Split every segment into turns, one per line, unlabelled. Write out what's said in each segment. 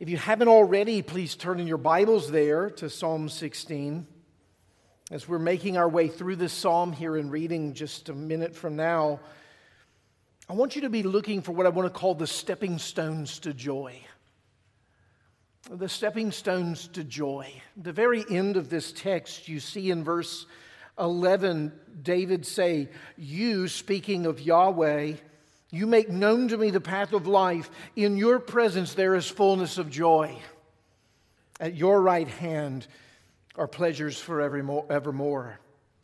If you haven't already, please turn in your Bibles there to Psalm 16. As we're making our way through this psalm here and reading just a minute from now, I want you to be looking for what I want to call the stepping stones to joy. The stepping stones to joy. The very end of this text, you see in verse 11, David say, You, speaking of Yahweh, you make known to me the path of life. In your presence there is fullness of joy. At your right hand are pleasures forevermore.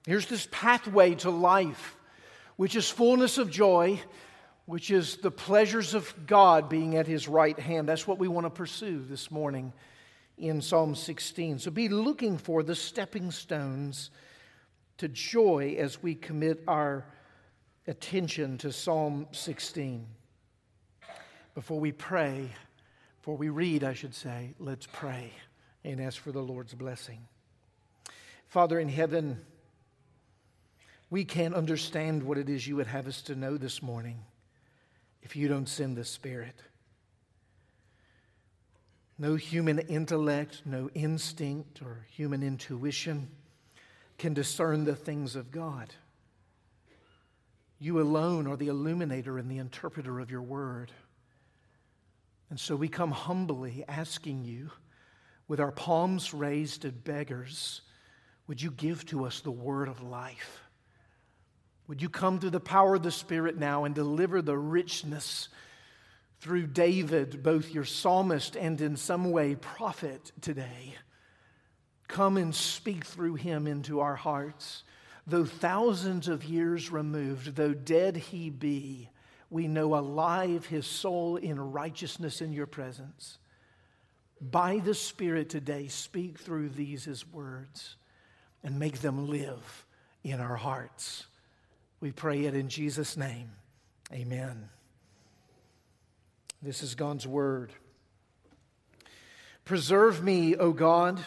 Here's this pathway to life, which is fullness of joy, which is the pleasures of God being at his right hand. That's what we want to pursue this morning in Psalm 16. So be looking for the stepping stones to joy as we commit our attention to Psalm 16. Before we pray, before we read, I should say, let's pray and ask for the Lord's blessing. Father in heaven, we can't understand what it is you would have us to know this morning if you don't send the Spirit. No human intellect, no instinct or human intuition can discern the things of God. You alone are the illuminator and the interpreter of your word. And so we come humbly asking you, with our palms raised as beggars, would you give to us the word of life? Would you come through the power of the Spirit now and deliver the richness through David, both your psalmist and in some way prophet today? Come and speak through him into our hearts. Though thousands of years removed, though dead he be, we know alive his soul in righteousness in your presence. By the Spirit today, speak through these his words and make them live in our hearts. We pray it in Jesus' name. Amen. This is God's word. Preserve me, O God,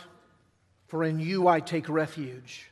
for in you I take refuge.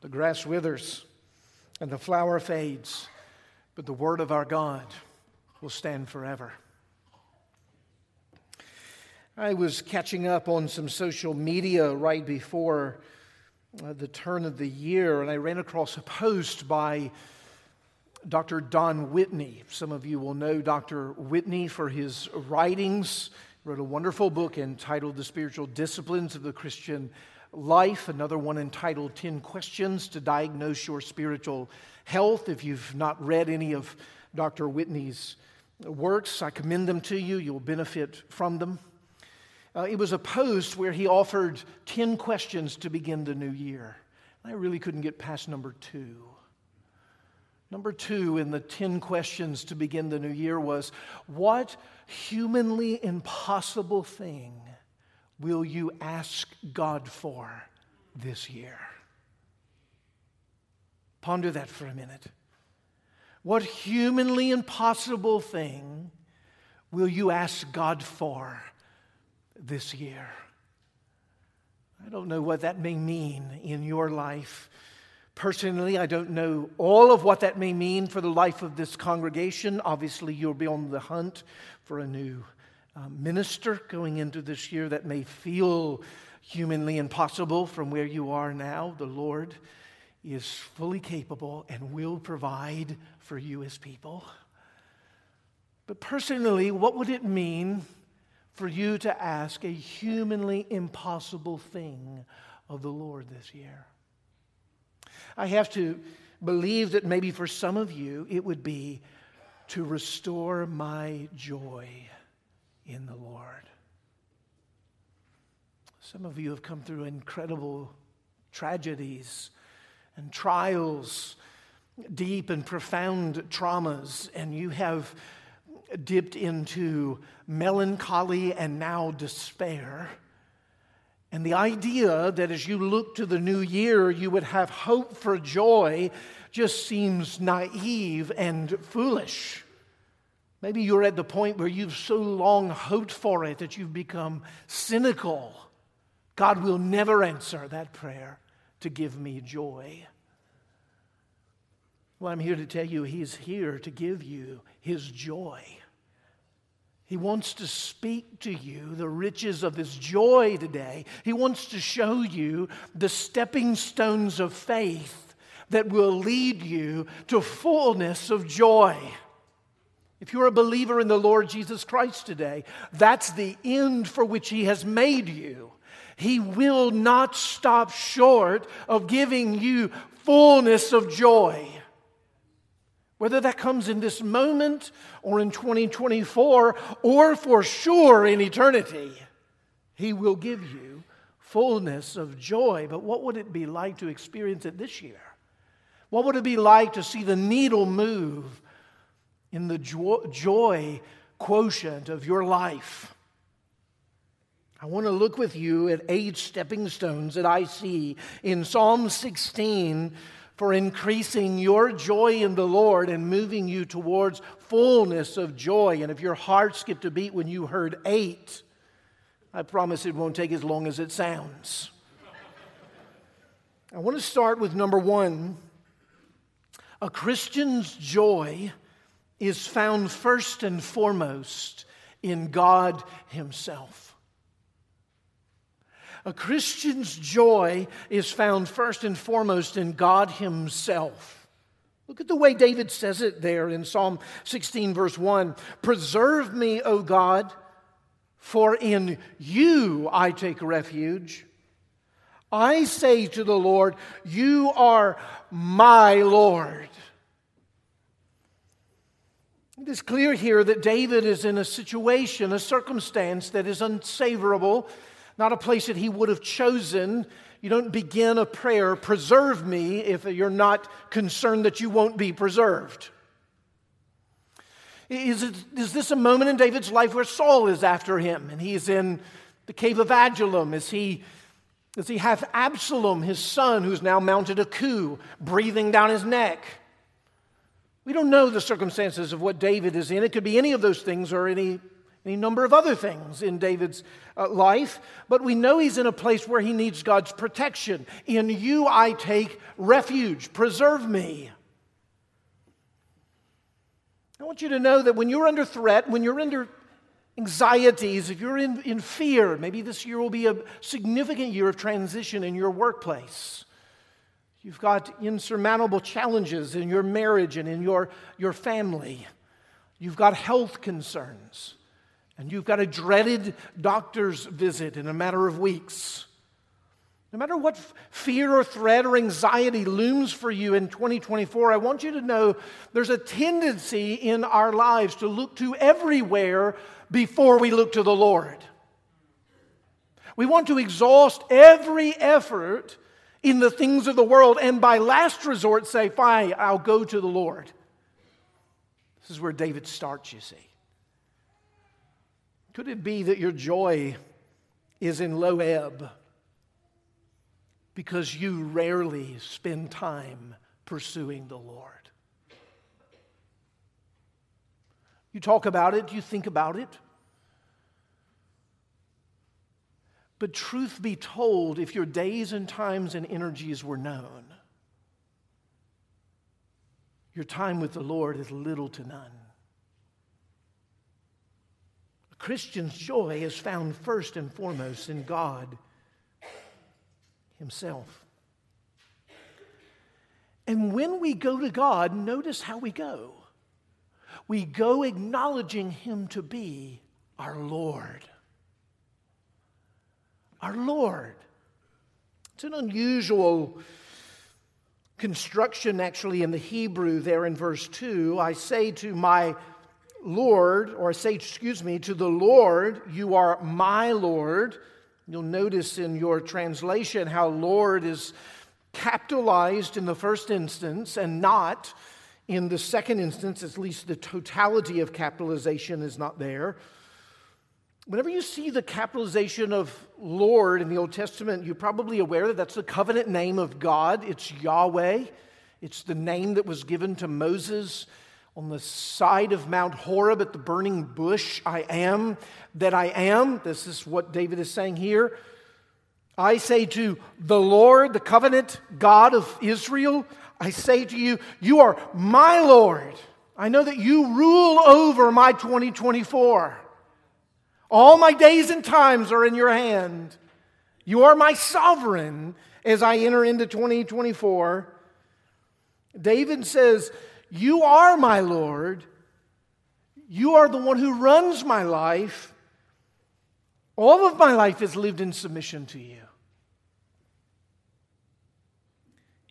The grass withers and the flower fades, but the word of our God will stand forever. I was catching up on some social media right before uh, the turn of the year, and I ran across a post by Dr. Don Whitney. Some of you will know Dr. Whitney for his writings. He wrote a wonderful book entitled The Spiritual Disciplines of the Christian Life, another one entitled 10 Questions to Diagnose Your Spiritual Health. If you've not read any of Dr. Whitney's works, I commend them to you. You'll benefit from them. Uh, it was a post where he offered 10 questions to begin the new year. I really couldn't get past number two. Number two in the 10 questions to begin the new year was What humanly impossible thing will you ask God for this year? Ponder that for a minute. What humanly impossible thing will you ask God for this year. I don't know what that may mean in your life. Personally, I don't know all of what that may mean for the life of this congregation. Obviously, you'll be on the hunt for a new uh, minister going into this year that may feel humanly impossible from where you are now. The Lord is fully capable and will provide for you as people. But personally, what would it mean for you to ask a humanly impossible thing of the Lord this year? I have to believe that maybe for some of you it would be to restore my joy in the Lord. Some of you have come through incredible tragedies and trials, deep and profound traumas, and you have dipped into melancholy and now despair. And the idea that as you look to the new year, you would have hope for joy just seems naive and foolish. Maybe you're at the point where you've so long hoped for it that you've become cynical. God will never answer that prayer to give me joy. Well, I'm here to tell you, He's here to give you His joy. He wants to speak to you the riches of His joy today. He wants to show you the stepping stones of faith that will lead you to fullness of joy. If you're a believer in the Lord Jesus Christ today, that's the end for which He has made you. He will not stop short of giving you fullness of joy. Whether that comes in this moment or in 2024 or for sure in eternity, He will give you fullness of joy. But what would it be like to experience it this year? What would it be like to see the needle move in the joy quotient of your life? I want to look with you at eight stepping stones that I see in Psalm 16 for increasing your joy in the Lord and moving you towards fullness of joy. And if your heart skipped a beat when you heard eight, I promise it won't take as long as it sounds. I want to start with number one. A Christian's joy is found first and foremost in God Himself. A Christian's joy is found first and foremost in God Himself. Look at the way David says it there in Psalm 16, verse 1 Preserve me, O God, for in you I take refuge. I say to the Lord, You are my Lord. It is clear here that David is in a situation, a circumstance that is unsavorable not a place that he would have chosen. You don't begin a prayer, preserve me, if you're not concerned that you won't be preserved. Is, it, is this a moment in David's life where Saul is after him and he's in the cave of Adullam? Is he, does he have Absalom, his son, who's now mounted a coup, breathing down his neck? We don't know the circumstances of what David is in. It could be any of those things or any any number of other things in David's uh, life, but we know he's in a place where he needs God's protection. In you I take refuge, preserve me. I want you to know that when you're under threat, when you're under anxieties, if you're in, in fear, maybe this year will be a significant year of transition in your workplace. You've got insurmountable challenges in your marriage and in your, your family. You've got health concerns and you've got a dreaded doctor's visit in a matter of weeks. No matter what fear or threat or anxiety looms for you in 2024, I want you to know there's a tendency in our lives to look to everywhere before we look to the Lord. We want to exhaust every effort in the things of the world and by last resort say, Fine, I'll go to the Lord. This is where David starts, you see. Could it be that your joy is in low ebb because you rarely spend time pursuing the Lord? You talk about it, you think about it. But truth be told, if your days and times and energies were known, your time with the Lord is little to none. A Christian's joy is found first and foremost in God Himself. And when we go to God, notice how we go. We go acknowledging Him to be our Lord our Lord. It's an unusual construction, actually, in the Hebrew there in verse 2. I say to my Lord, or I say, excuse me, to the Lord, you are my Lord. You'll notice in your translation how Lord is capitalized in the first instance and not in the second instance, at least the totality of capitalization is not there. Whenever you see the capitalization of Lord in the Old Testament, you're probably aware that that's the covenant name of God. It's Yahweh. It's the name that was given to Moses on the side of Mount Horeb at the burning bush. I am that I am. This is what David is saying here. I say to the Lord, the covenant God of Israel, I say to you, you are my Lord. I know that you rule over my 2024. All my days and times are in your hand. You are my sovereign as I enter into 2024. David says, You are my Lord. You are the one who runs my life. All of my life is lived in submission to you.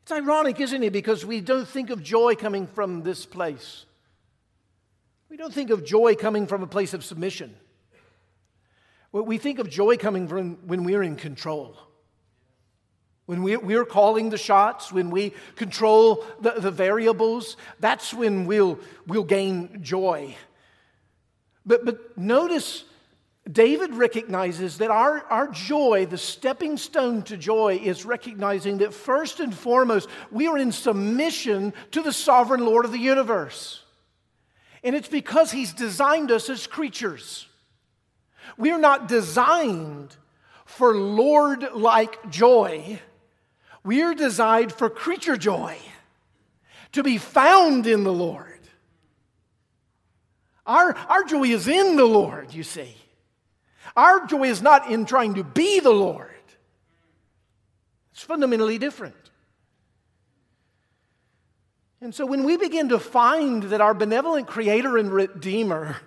It's ironic, isn't it? Because we don't think of joy coming from this place. We don't think of joy coming from a place of submission. We think of joy coming from when we're in control. When we're calling the shots, when we control the, the variables, that's when we'll, we'll gain joy. But, but notice, David recognizes that our, our joy, the stepping stone to joy, is recognizing that first and foremost, we are in submission to the sovereign Lord of the universe. And it's because he's designed us as creatures. We are not designed for Lord like joy. We are designed for creature joy, to be found in the Lord. Our, our joy is in the Lord, you see. Our joy is not in trying to be the Lord, it's fundamentally different. And so when we begin to find that our benevolent Creator and Redeemer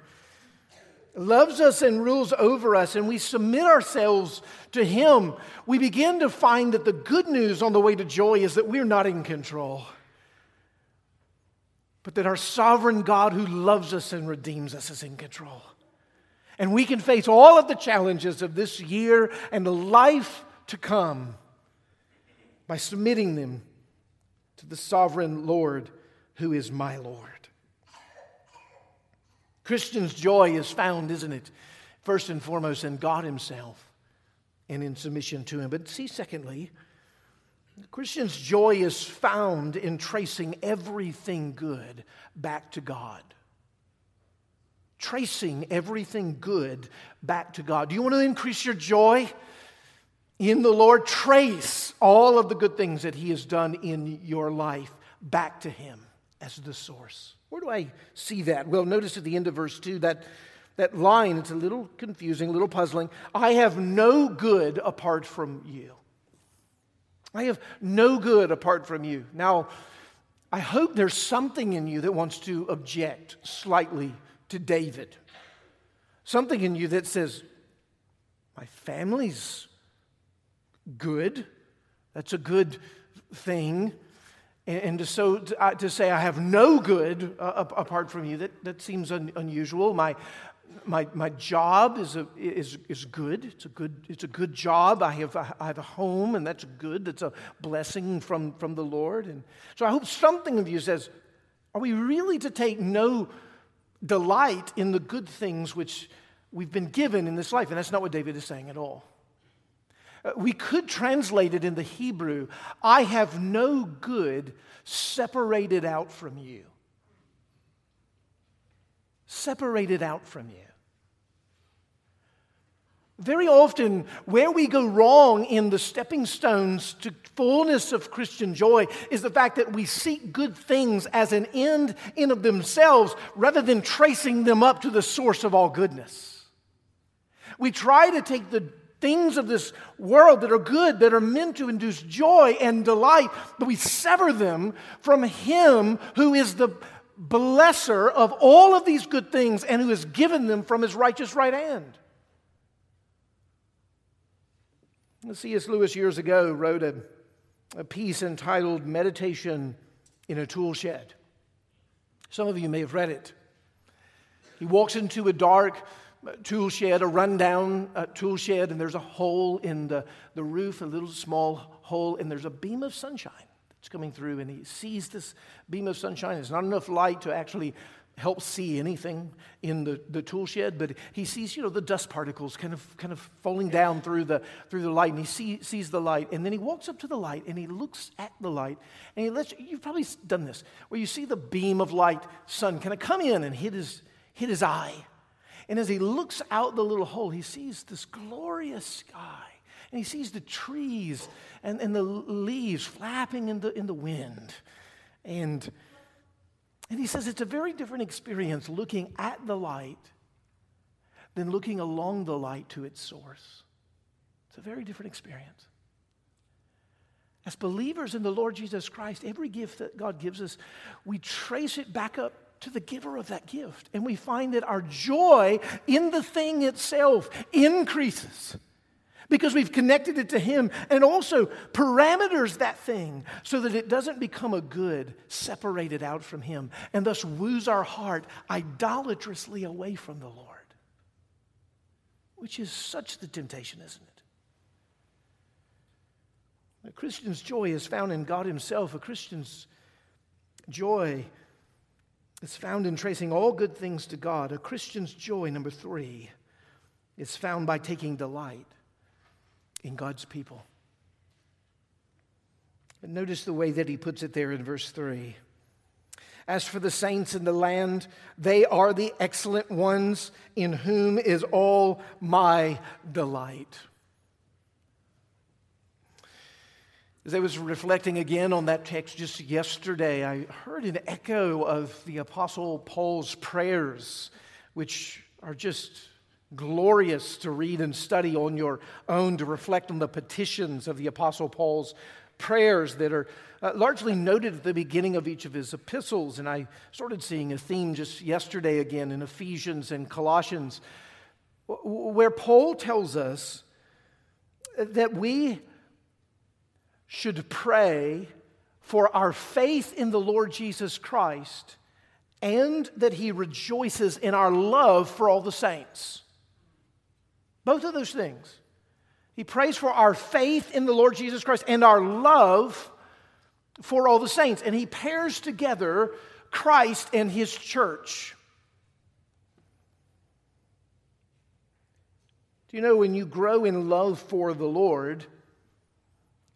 loves us and rules over us, and we submit ourselves to Him, we begin to find that the good news on the way to joy is that we're not in control, but that our sovereign God who loves us and redeems us is in control. And we can face all of the challenges of this year and the life to come by submitting them to the sovereign Lord who is my Lord. Christian's joy is found, isn't it? First and foremost in God Himself and in submission to Him. But see, secondly, Christian's joy is found in tracing everything good back to God. Tracing everything good back to God. Do you want to increase your joy in the Lord? Trace all of the good things that He has done in your life back to Him as the source. Where do I see that? Well, notice at the end of verse 2 that, that line, it's a little confusing, a little puzzling. I have no good apart from you. I have no good apart from you. Now, I hope there's something in you that wants to object slightly to David. Something in you that says, My family's good. That's a good thing. And to, so, to, uh, to, say, I have no good uh, apart from you, that, that seems un, unusual. My, my, my job is, a, is, is good. It's a good, it's a good job. I have, I have a home, and that's good. That's a blessing from, from the Lord. And so I hope something of you says, Are we really to take no delight in the good things which we've been given in this life? And that's not what David is saying at all. Uh, we could translate it in the Hebrew I have no good separated out from you. Separated out from you. Very often, where we go wrong in the stepping stones to fullness of Christian joy is the fact that we seek good things as an end in of themselves rather than tracing them up to the source of all goodness. We try to take the things of this world that are good, that are meant to induce joy and delight, but we sever them from Him who is the blesser of all of these good things and who has given them from His righteous right hand. C.S. Lewis years ago wrote a, a piece entitled Meditation in a Tool Shed. Some of you may have read it. He walks into a dark tool shed, a rundown uh, tool shed, and there's a hole in the, the roof, a little small hole, and there's a beam of sunshine that's coming through, and he sees this beam of sunshine. There's not enough light to actually help see anything in the, the tool shed, but he sees, you know, the dust particles kind of kind of falling down through the through the light, and he see, sees the light, and then he walks up to the light and he looks at the light, and he lets you've probably done this, where you see the beam of light, sun kind of come in and hit his hit his eye. And as he looks out the little hole, he sees this glorious sky. And he sees the trees and, and the leaves flapping in the, in the wind. And and he says it's a very different experience looking at the light than looking along the light to its source. It's a very different experience. As believers in the Lord Jesus Christ, every gift that God gives us, we trace it back up to the giver of that gift. And we find that our joy in the thing itself increases because we've connected it to Him and also parameters that thing so that it doesn't become a good separated out from Him and thus woos our heart idolatrously away from the Lord, which is such the temptation, isn't it? A Christian's joy is found in God Himself. A Christian's joy is found in tracing all good things to God. A Christian's joy, number three, is found by taking delight in God's people. And notice the way that he puts it there in verse 3. As for the saints in the land, they are the excellent ones in whom is all my delight. As I was reflecting again on that text just yesterday, I heard an echo of the Apostle Paul's prayers, which are just glorious to read and study on your own, to reflect on the petitions of the Apostle Paul's prayers that are uh, largely noted at the beginning of each of his epistles. And I started seeing a theme just yesterday again in Ephesians and Colossians, where Paul tells us that we should pray for our faith in the Lord Jesus Christ and that he rejoices in our love for all the saints. Both of those things. He prays for our faith in the Lord Jesus Christ and our love for all the saints. And he pairs together Christ and his church. Do you know when you grow in love for the Lord,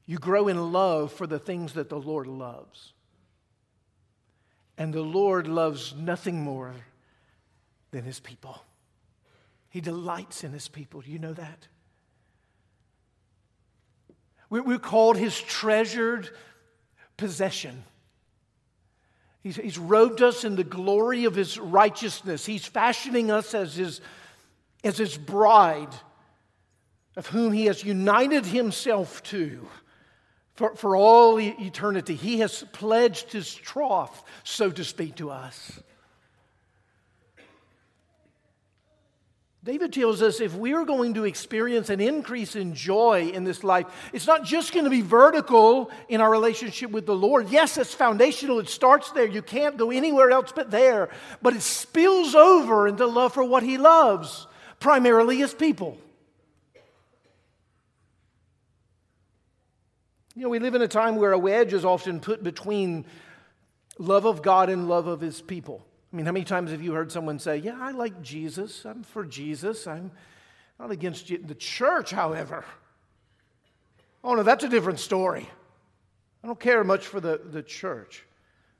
you grow in love for the things that the Lord loves? And the Lord loves nothing more than his people. He delights in his people. Do you know that? We're called his treasured possession. He's, he's robed us in the glory of his righteousness. He's fashioning us as his, as his bride, of whom he has united himself to for, for all eternity. He has pledged his troth, so to speak, to us. David tells us if we're going to experience an increase in joy in this life, it's not just going to be vertical in our relationship with the Lord. Yes, it's foundational, it starts there. You can't go anywhere else but there. But it spills over into love for what He loves, primarily His people. You know, we live in a time where a wedge is often put between love of God and love of His people. I mean, how many times have you heard someone say, Yeah, I like Jesus. I'm for Jesus. I'm not against the church, however. Oh, no, that's a different story. I don't care much for the, the church.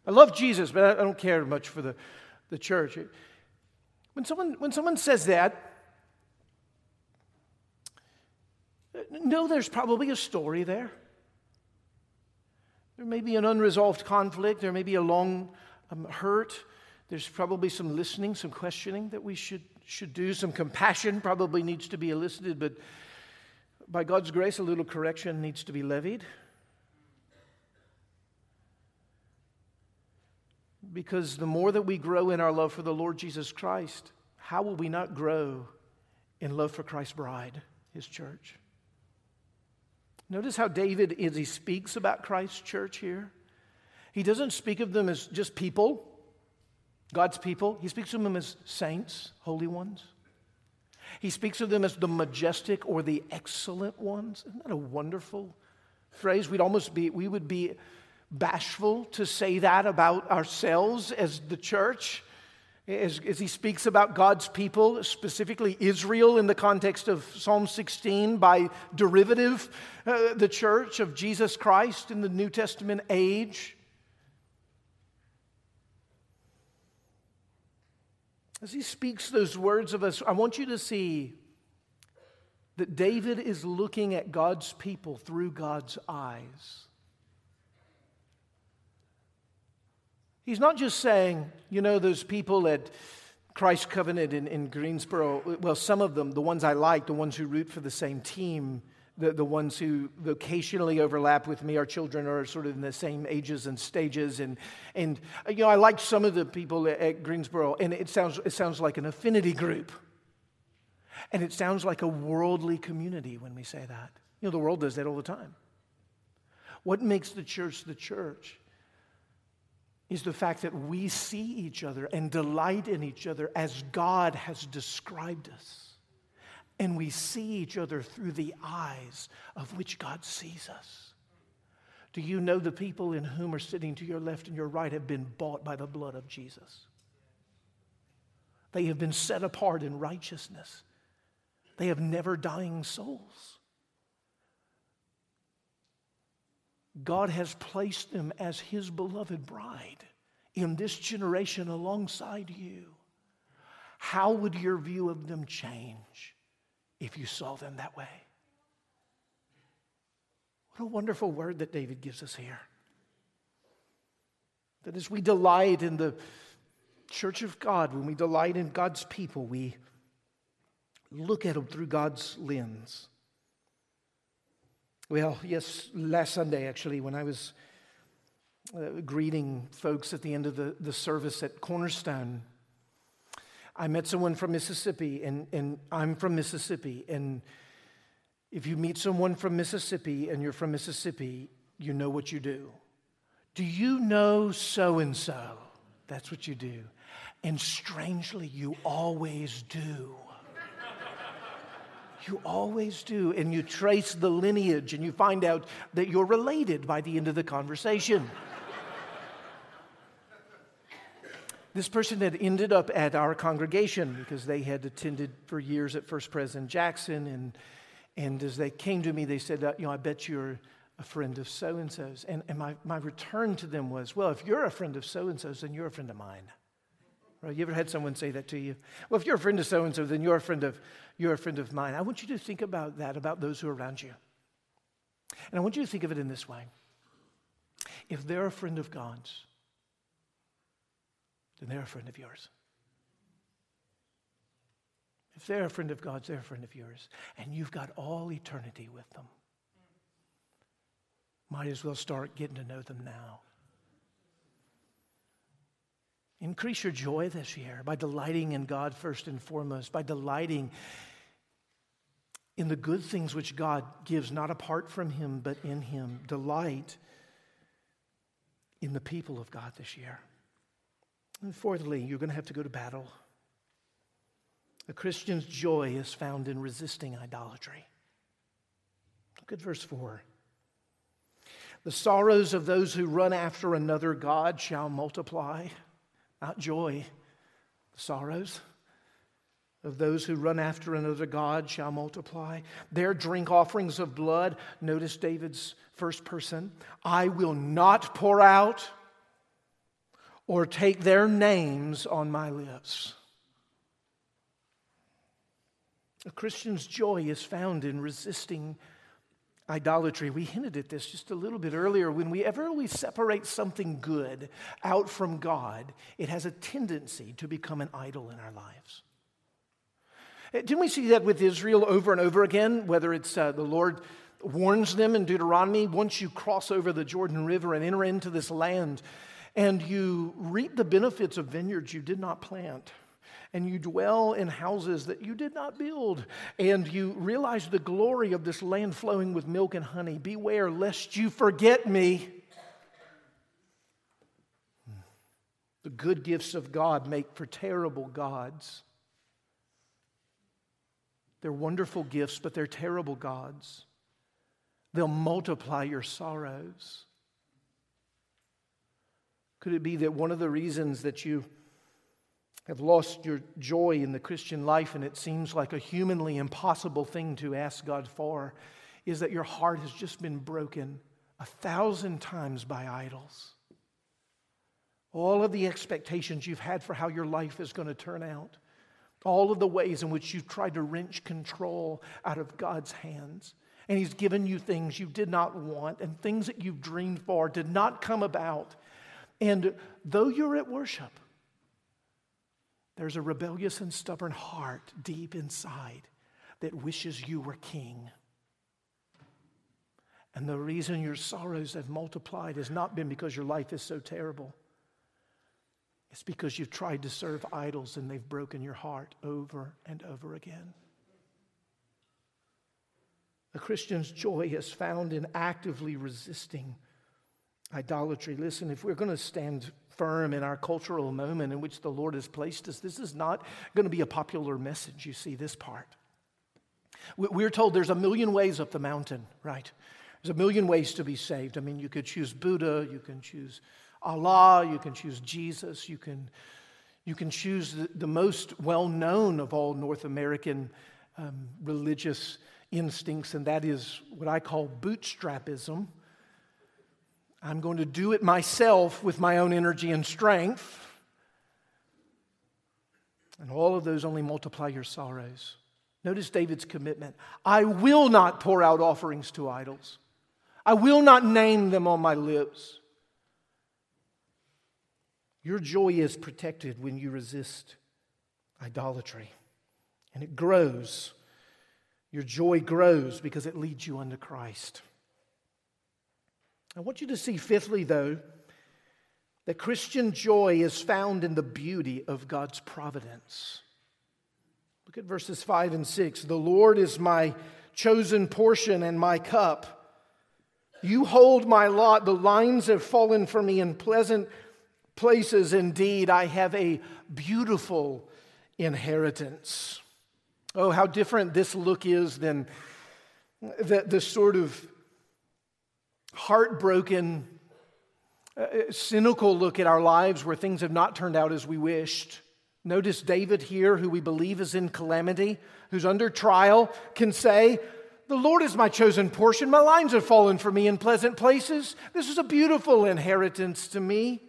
I love Jesus, but I don't care much for the, the church. When someone, when someone says that, uh, No, there's probably a story there. There may be an unresolved conflict, there may be a long um, hurt. There's probably some listening, some questioning that we should, should do. Some compassion probably needs to be elicited, but by God's grace, a little correction needs to be levied. Because the more that we grow in our love for the Lord Jesus Christ, how will we not grow in love for Christ's bride, his church? Notice how David, as he speaks about Christ's church here, he doesn't speak of them as just people, God's people. He speaks of them as saints, holy ones. He speaks of them as the majestic or the excellent ones. Isn't that a wonderful phrase? We'd almost be, we would be bashful to say that about ourselves as the church. As, as, he speaks about God's people, specifically Israel in the context of Psalm 16, by derivative, uh, the church of Jesus Christ in the New Testament age. As he speaks those words of us, I want you to see that David is looking at God's people through God's eyes. He's not just saying, you know, those people at Christ Covenant in, in Greensboro, well, some of them, the ones I like, the ones who root for the same team, the, the ones who vocationally overlap with me, our children are sort of in the same ages and stages. And, and you know, I like some of the people at, at Greensboro, and it sounds, it sounds like an affinity group. And it sounds like a worldly community when we say that. You know, the world does that all the time. What makes the church the church is the fact that we see each other and delight in each other as God has described us. And we see each other through the eyes of which God sees us. Do you know the people in whom are sitting to your left and your right have been bought by the blood of Jesus? They have been set apart in righteousness. They have never dying souls. God has placed them as His beloved bride in this generation alongside you. How would your view of them change if you saw them that way? What a wonderful word that David gives us here. That as we delight in the church of God, when we delight in God's people, we look at them through God's lens. Well, yes, last Sunday, actually, when I was uh, greeting folks at the end of the, the service at Cornerstone, I met someone from Mississippi, and, and I'm from Mississippi. And if you meet someone from Mississippi and you're from Mississippi, you know what you do. Do you know so and so? That's what you do. And strangely, you always do. You always do. And you trace the lineage and you find out that you're related by the end of the conversation. this person had ended up at our congregation because they had attended for years at First Pres Jackson. And, and as they came to me, they said, uh, You know, I bet you're a friend of so and so's. And, and my, my return to them was, Well, if you're a friend of so and so's, then you're a friend of mine. Right? You ever had someone say that to you? Well, if you're a friend of so and so, then you're a friend of you're a friend of mine. I want you to think about that, about those who are around you. And I want you to think of it in this way if they're a friend of God's, then they're a friend of yours. If they're a friend of God's, they're a friend of yours. And you've got all eternity with them. Might as well start getting to know them now. Increase your joy this year by delighting in God first and foremost, by delighting in the good things which God gives, not apart from Him, but in Him. Delight in the people of God this year. And fourthly, you're going to have to go to battle. A Christian's joy is found in resisting idolatry. Look at verse 4. The sorrows of those who run after another God shall multiply joy, sorrows of those who run after another God shall multiply. Their drink offerings of blood, notice David's first person, I will not pour out or take their names on my lips. A Christian's joy is found in resisting idolatry. We hinted at this just a little bit earlier. When we ever we separate something good out from God, it has a tendency to become an idol in our lives. Eh, didn't we see that with Israel over and over again? Whether it's uh, the Lord warns them in Deuteronomy once you cross over the Jordan River and enter into this land, and you reap the benefits of vineyards you did not plant and you dwell in houses that you did not build, and you realize the glory of this land flowing with milk and honey. Beware lest you forget me. The good gifts of God make for terrible gods. They're wonderful gifts, but they're terrible gods. They'll multiply your sorrows. Could it be that one of the reasons that you have lost your joy in the Christian life and it seems like a humanly impossible thing to ask God for is that your heart has just been broken a thousand times by idols. All of the expectations you've had for how your life is going to turn out, all of the ways in which you've tried to wrench control out of God's hands. And He's given you things you did not want, and things that you've dreamed for did not come about. And though you're at worship, there's a rebellious and stubborn heart deep inside that wishes you were king. And the reason your sorrows have multiplied has not been because your life is so terrible. It's because you've tried to serve idols and they've broken your heart over and over again. A Christian's joy is found in actively resisting idolatry. Listen, if we're going to stand firm in our cultural moment in which the Lord has placed us. This is not going to be a popular message, you see, this part. We're told there's a million ways up the mountain, right? There's a million ways to be saved. I mean, you could choose Buddha, you can choose Allah, you can choose Jesus, you can, you can choose the, the most well known of all North American um, religious instincts, and that is what I call bootstrapism I'm going to do it myself with my own energy and strength. And all of those only multiply your sorrows. Notice David's commitment I will not pour out offerings to idols, I will not name them on my lips. Your joy is protected when you resist idolatry, and it grows. Your joy grows because it leads you unto Christ. I want you to see, fifthly, though, that Christian joy is found in the beauty of God's providence. Look at verses 5 and 6. The Lord is my chosen portion and my cup. You hold my lot. The lines have fallen for me in pleasant places. Indeed, I have a beautiful inheritance. Oh, how different this look is than the, the sort of heartbroken, uh, uh, cynical look at our lives where things have not turned out as we wished. Notice David here, who we believe is in calamity, who's under trial, can say, The Lord is my chosen portion. My lines have fallen for me in pleasant places. This is a beautiful inheritance to me.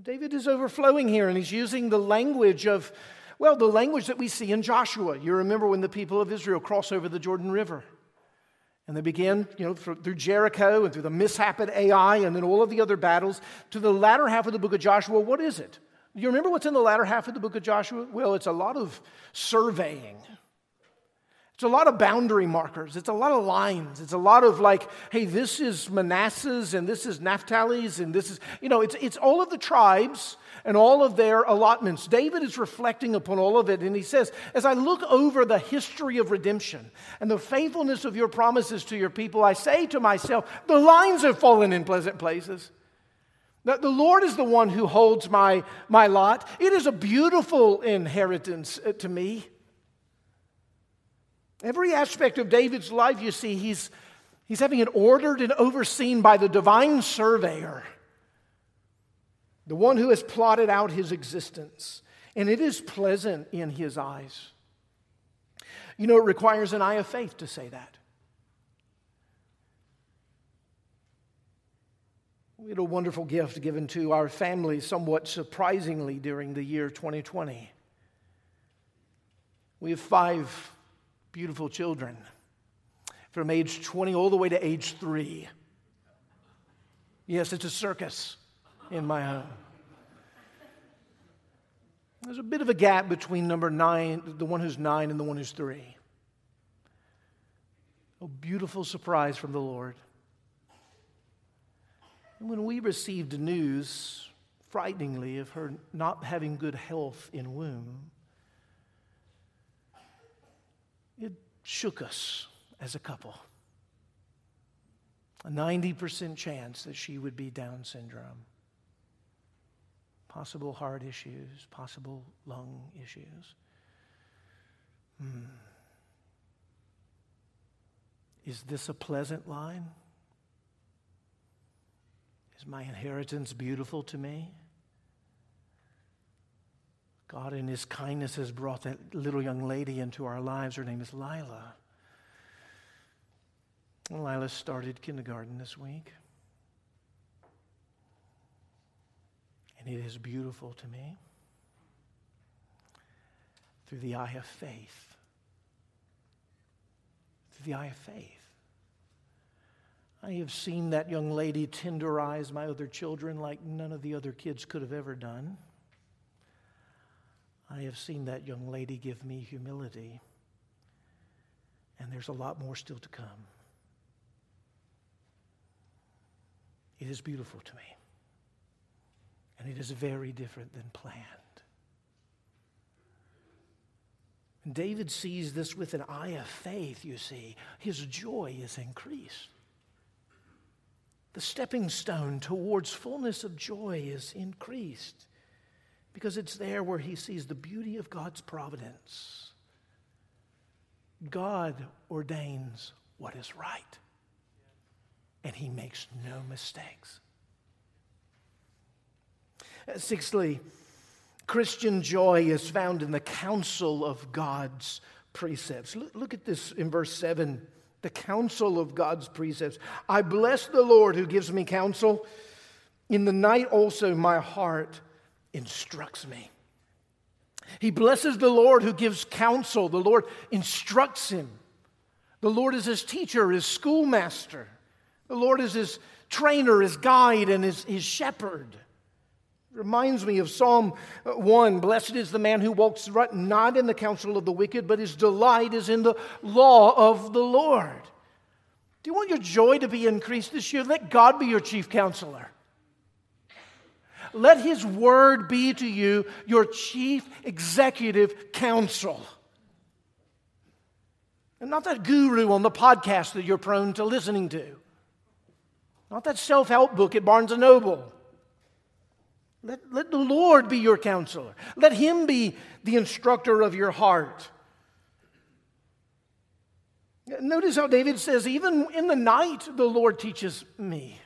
David is overflowing here, and he's using the language of, well, the language that we see in Joshua. You remember when the people of Israel cross over the Jordan River. And they began, you know, through Jericho and through the mishap at Ai and then all of the other battles to the latter half of the book of Joshua. What is it? You remember what's in the latter half of the book of Joshua? Well, it's a lot of surveying. It's a lot of boundary markers. It's a lot of lines. It's a lot of like, hey, this is Manasseh's and this is Naphtali's and this is, you know, it's, it's all of the tribes and all of their allotments. David is reflecting upon all of it, and he says, As I look over the history of redemption and the faithfulness of your promises to your people, I say to myself, The lines have fallen in pleasant places. The Lord is the one who holds my, my lot. It is a beautiful inheritance uh, to me. Every aspect of David's life, you see, he's, he's having it ordered and overseen by the divine surveyor the one who has plotted out his existence, and it is pleasant in his eyes. You know, it requires an eye of faith to say that. We had a wonderful gift given to our family somewhat surprisingly during the year 2020. We have five beautiful children from age 20 all the way to age three. Yes, it's a circus in my home. There's a bit of a gap between number nine, the one who's nine, and the one who's three. A beautiful surprise from the Lord. And when we received news, frighteningly, of her not having good health in womb, it shook us as a couple. A 90% chance that she would be Down syndrome. Possible heart issues, possible lung issues. Hmm. Is this a pleasant line? Is my inheritance beautiful to me? God, in His kindness, has brought that little young lady into our lives. Her name is Lila. Lila started kindergarten this week. And it is beautiful to me through the eye of faith. Through the eye of faith. I have seen that young lady tenderize my other children like none of the other kids could have ever done. I have seen that young lady give me humility, and there's a lot more still to come. It is beautiful to me, and it is very different than planned. And David sees this with an eye of faith, you see. His joy is increased. The stepping stone towards fullness of joy is increased because it's there where he sees the beauty of God's providence. God ordains what is right, and he makes no mistakes. Sixthly, Christian joy is found in the counsel of God's precepts. Look, at this in verse 7 the counsel of God's precepts. I bless the Lord who gives me counsel. In the night also, my heart instructs me. He blesses the Lord who gives counsel. The Lord instructs him. The Lord is his teacher, his schoolmaster. The Lord is his trainer, his guide, and his, his shepherd. Reminds me of Psalm uh, 1 Blessed is the man who walks not in the counsel of the wicked, but his delight is in the law of the Lord. Do you want your joy to be increased this year? Let God be your chief counselor. Let his word be to you your chief executive counsel. And not that guru on the podcast that you're prone to listening to. Not that self help book at Barnes and Noble. Let, let the Lord be your counselor. Let him be the instructor of your heart. Notice how David says, even in the night, the Lord teaches me.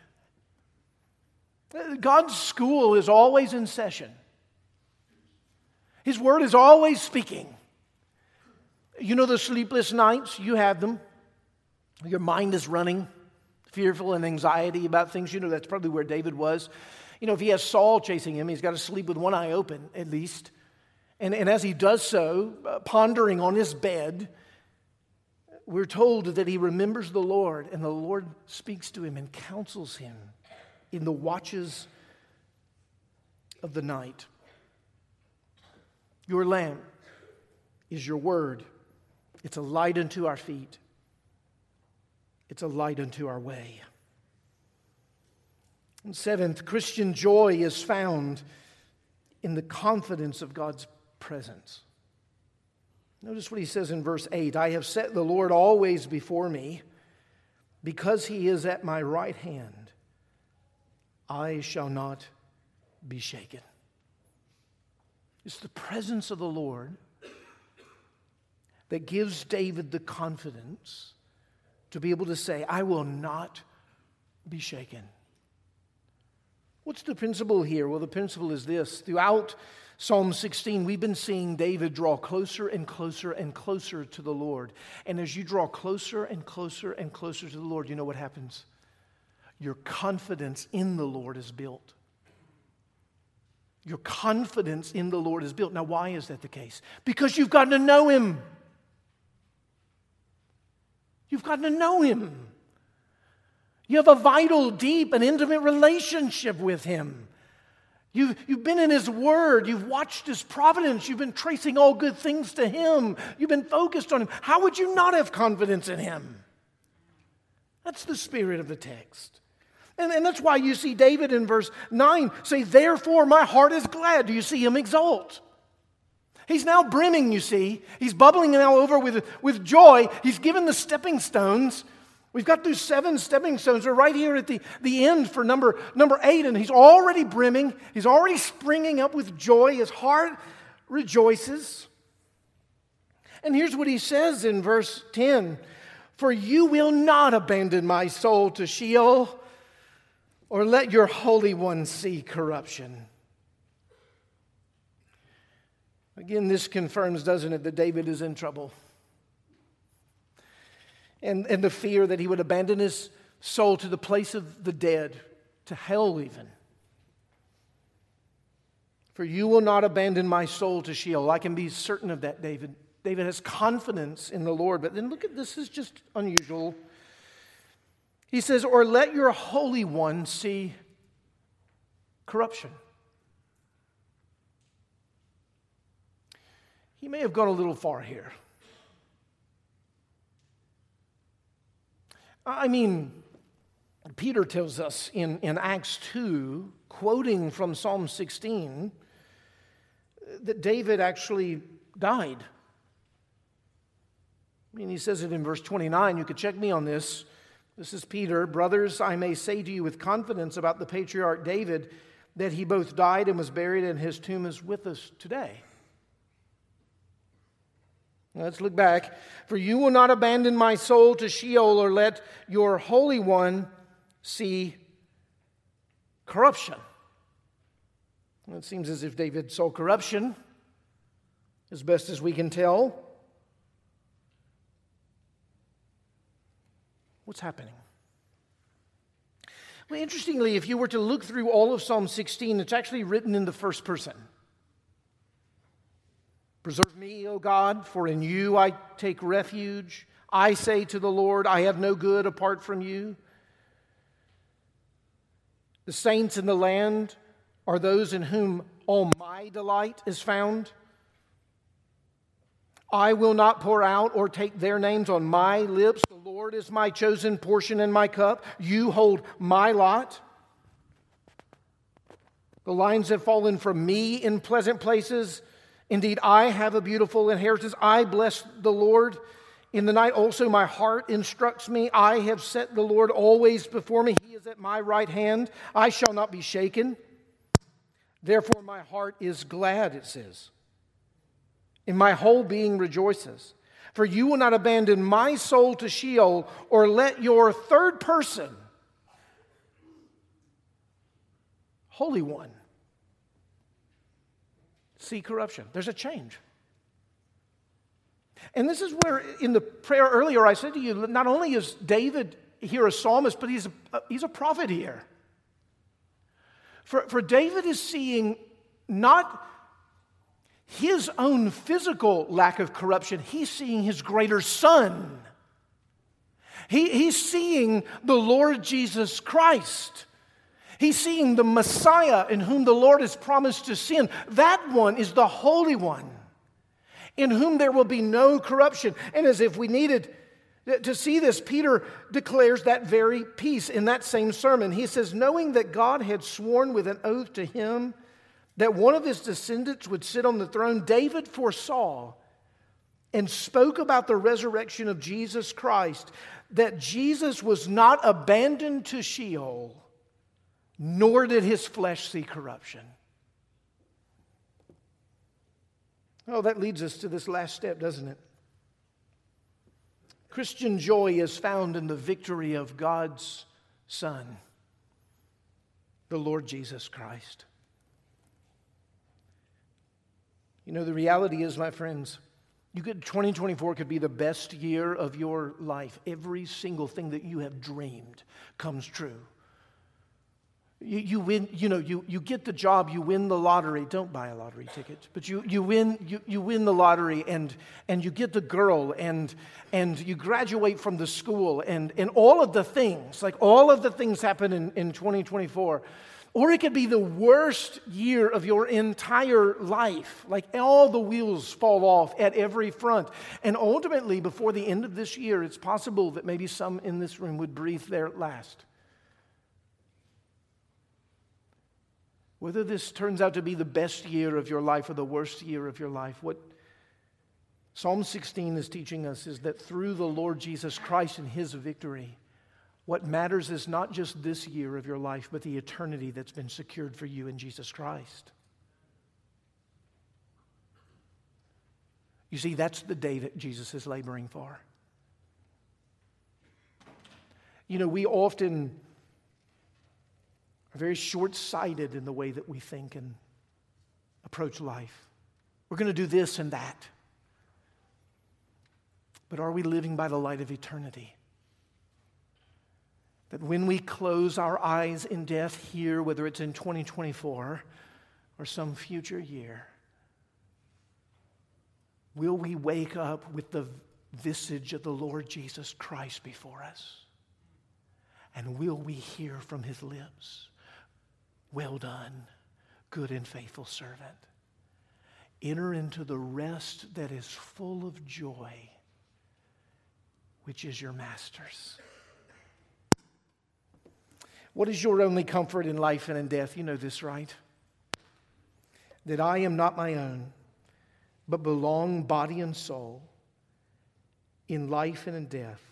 God's school is always in session, His word is always speaking. You know the sleepless nights, you have them. Your mind is running, fearful and anxiety about things. You know that's probably where David was. You know, if he has Saul chasing him, he's got to sleep with one eye open at least. And, and as he does so, uh, pondering on his bed, we're told that he remembers the Lord, and the Lord speaks to him and counsels him in the watches of the night. Your lamp is your word. It's a light unto our feet, it's a light unto our way. And seventh, Christian joy is found in the confidence of God's presence. Notice what he says in verse 8 I have set the Lord always before me, because he is at my right hand. I shall not be shaken. It's the presence of the Lord that gives David the confidence to be able to say, I will not be shaken. What's the principle here? Well, the principle is this. Throughout Psalm 16, we've been seeing David draw closer and closer and closer to the Lord. And as you draw closer and closer and closer to the Lord, you know what happens? your confidence in the Lord is built. Your confidence in the Lord is built. Now, why is that the case? Because you've gotten to know Him. You've gotten to know Him. You have a vital, deep, and intimate relationship with Him. You've, you've been in His Word. You've watched His providence. You've been tracing all good things to Him. You've been focused on Him. How would you not have confidence in Him? That's the spirit of the text. And, and that's why you see David in verse 9 say, Therefore my heart is glad. Do you see him exult? He's now brimming, you see. He's bubbling now over with, with joy. He's given the stepping stones. We've got those seven stepping stones. They're right here at the, the end for number, number eight, and he's already brimming. He's already springing up with joy. His heart rejoices. And here's what he says in verse 10 For you will not abandon my soul to Sheol or let your Holy One see corruption. Again, this confirms, doesn't it, that David is in trouble. And, and the fear that he would abandon his soul to the place of the dead, to hell even. For you will not abandon my soul to Sheol. I can be certain of that, David. David has confidence in the Lord. But then look at this is just unusual. He says, Or let your Holy One see corruption. He may have gone a little far here. I mean, Peter tells us in, in Acts 2, quoting from Psalm 16, that David actually died. I mean, he says it in verse 29. You could check me on this. This is Peter. Brothers, I may say to you with confidence about the patriarch David that he both died and was buried, and his tomb is with us today. Let's look back. For you will not abandon my soul to Sheol or let your Holy One see corruption. It seems as if David saw corruption, as best as we can tell. What's happening? Well, interestingly, if you were to look through all of Psalm 16, it's actually written in the first person. Preserve me, O God, for in you I take refuge. I say to the Lord, I have no good apart from you. The saints in the land are those in whom all my delight is found. I will not pour out or take their names on my lips. The Lord is my chosen portion and my cup. You hold my lot. The lines have fallen from me in pleasant places. Indeed, I have a beautiful inheritance. I bless the Lord. In the night also my heart instructs me. I have set the Lord always before me. He is at my right hand. I shall not be shaken. Therefore, my heart is glad, it says and my whole being rejoices. For you will not abandon my soul to Sheol or let your third person, Holy One, see corruption. There's a change. And this is where, in the prayer earlier, I said to you, not only is David here a psalmist, but he's a, he's a prophet here. For, for David is seeing not his own physical lack of corruption, he's seeing his greater son. He, he's seeing the Lord Jesus Christ. He's seeing the Messiah in whom the Lord has promised to send. That one is the Holy One, in whom there will be no corruption. And as if we needed to see this, Peter declares that very piece in that same sermon. He says, Knowing that God had sworn with an oath to him that one of his descendants would sit on the throne, David foresaw and spoke about the resurrection of Jesus Christ, that Jesus was not abandoned to Sheol, nor did his flesh see corruption. Oh, that leads us to this last step, doesn't it? Christian joy is found in the victory of God's Son, the Lord Jesus Christ. You know, the reality is, my friends, you could 2024 could be the best year of your life. Every single thing that you have dreamed comes true. You, you win, you know, you, you get the job, you win the lottery. Don't buy a lottery ticket, but you, you, win, you, you win the lottery and, and you get the girl and, and you graduate from the school and, and all of the things, like all of the things happen in, in 2024. Or it could be the worst year of your entire life. Like all the wheels fall off at every front. And ultimately, before the end of this year, it's possible that maybe some in this room would breathe their last. Whether this turns out to be the best year of your life or the worst year of your life, what Psalm 16 is teaching us is that through the Lord Jesus Christ and his victory, what matters is not just this year of your life, but the eternity that's been secured for you in Jesus Christ. You see, that's the day that Jesus is laboring for. You know, we often very short sighted in the way that we think and approach life. We're going to do this and that. But are we living by the light of eternity? That when we close our eyes in death here, whether it's in 2024 or some future year, will we wake up with the visage of the Lord Jesus Christ before us? And will we hear from his lips? Well done, good and faithful servant. Enter into the rest that is full of joy, which is your master's. What is your only comfort in life and in death? You know this, right? That I am not my own, but belong body and soul in life and in death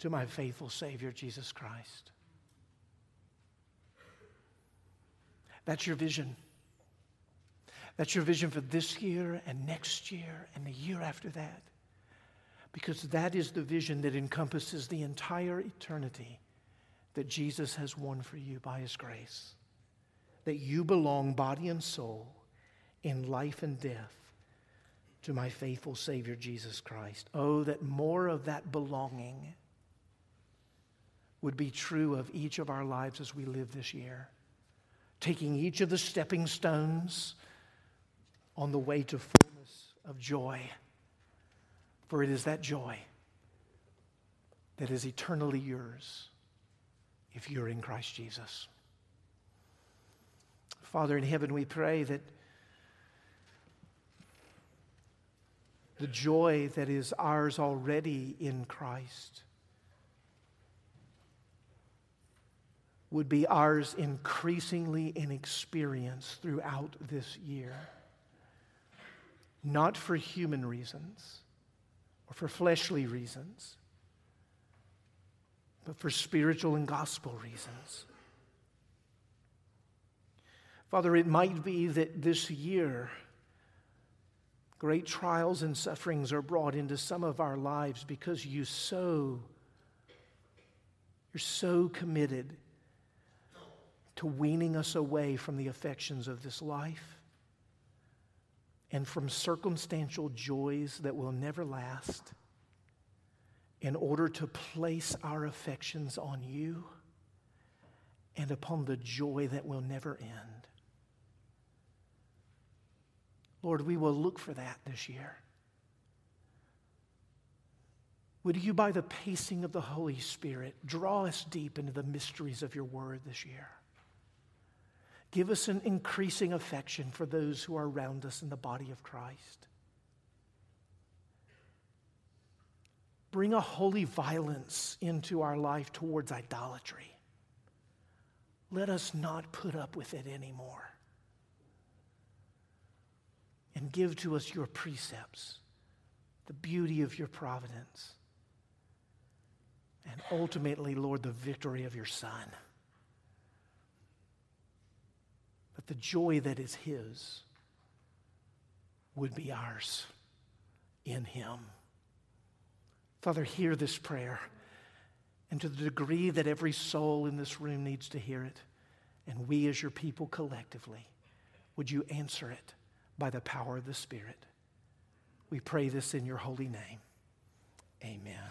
to my faithful Savior, Jesus Christ. That's your vision. That's your vision for this year and next year and the year after that. Because that is the vision that encompasses the entire eternity that Jesus has won for you by his grace. That you belong, body and soul, in life and death, to my faithful Savior, Jesus Christ. Oh, that more of that belonging would be true of each of our lives as we live this year taking each of the stepping stones on the way to fullness of joy. For it is that joy that is eternally yours if you're in Christ Jesus. Father in heaven, we pray that the joy that is ours already in Christ would be ours increasingly in experience throughout this year. Not for human reasons or for fleshly reasons, but for spiritual and gospel reasons. Father, it might be that this year, great trials and sufferings are brought into some of our lives because you so, you're so committed to weaning us away from the affections of this life and from circumstantial joys that will never last in order to place our affections on you and upon the joy that will never end. Lord, we will look for that this year. Would you, by the pacing of the Holy Spirit, draw us deep into the mysteries of your word this year? Give us an increasing affection for those who are around us in the body of Christ. Bring a holy violence into our life towards idolatry. Let us not put up with it anymore. And give to us your precepts, the beauty of your providence, and ultimately, Lord, the victory of your Son. that the joy that is His would be ours in Him. Father, hear this prayer. And to the degree that every soul in this room needs to hear it, and we as your people collectively, would you answer it by the power of the Spirit? We pray this in your holy name. Amen.